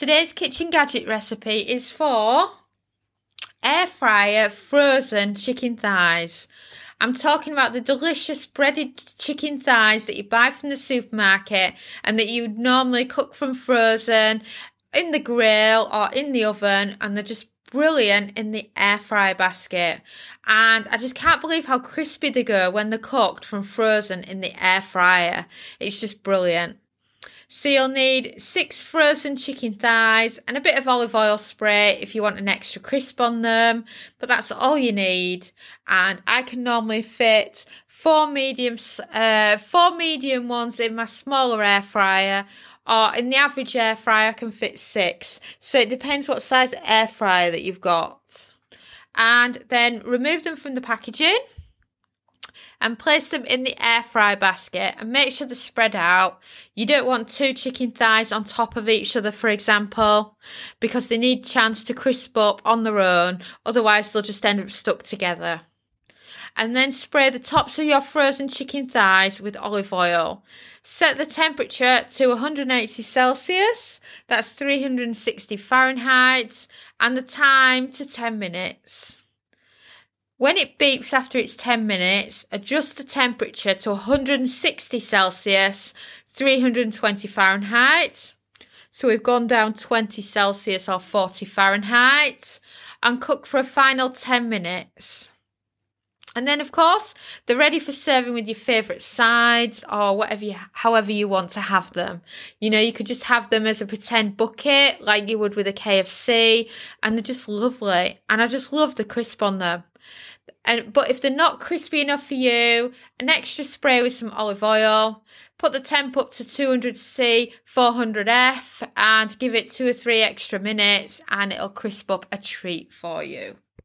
Today's kitchen gadget recipe is for air fryer frozen chicken thighs. I'm talking about the delicious breaded chicken thighs that you buy from the supermarket and that you normally cook from frozen in the grill or in the oven, and they're just brilliant in the air fryer basket. And I just can't believe how crispy they go when they're cooked from frozen in the air fryer. It's just brilliant. So you'll need six frozen chicken thighs and a bit of olive oil spray if you want an extra crisp on them. But that's all you need. And I can normally fit four medium, uh, four medium ones in my smaller air fryer. Or in the average air fryer, I can fit six. So it depends what size air fryer that you've got. And then remove them from the packaging and place them in the air fry basket and make sure they're spread out. You don't want two chicken thighs on top of each other, for example, because they need chance to crisp up on their own. Otherwise, they'll just end up stuck together. And then spray the tops of your frozen chicken thighs with olive oil. Set the temperature to 180 Celsius, that's 360 Fahrenheit, and the time to 10 minutes. When it beeps after it's 10 minutes, adjust the temperature to 160 Celsius, 320 Fahrenheit. So we've gone down 20 Celsius or 40 Fahrenheit and cook for a final 10 minutes. And then, of course, they're ready for serving with your favourite sides or whatever you, however you want to have them. You know, you could just have them as a pretend bucket like you would with a KFC, and they're just lovely. And I just love the crisp on them. And but if they're not crispy enough for you, an extra spray with some olive oil. Put the temp up to 200C, 400F, and give it two or three extra minutes, and it'll crisp up a treat for you.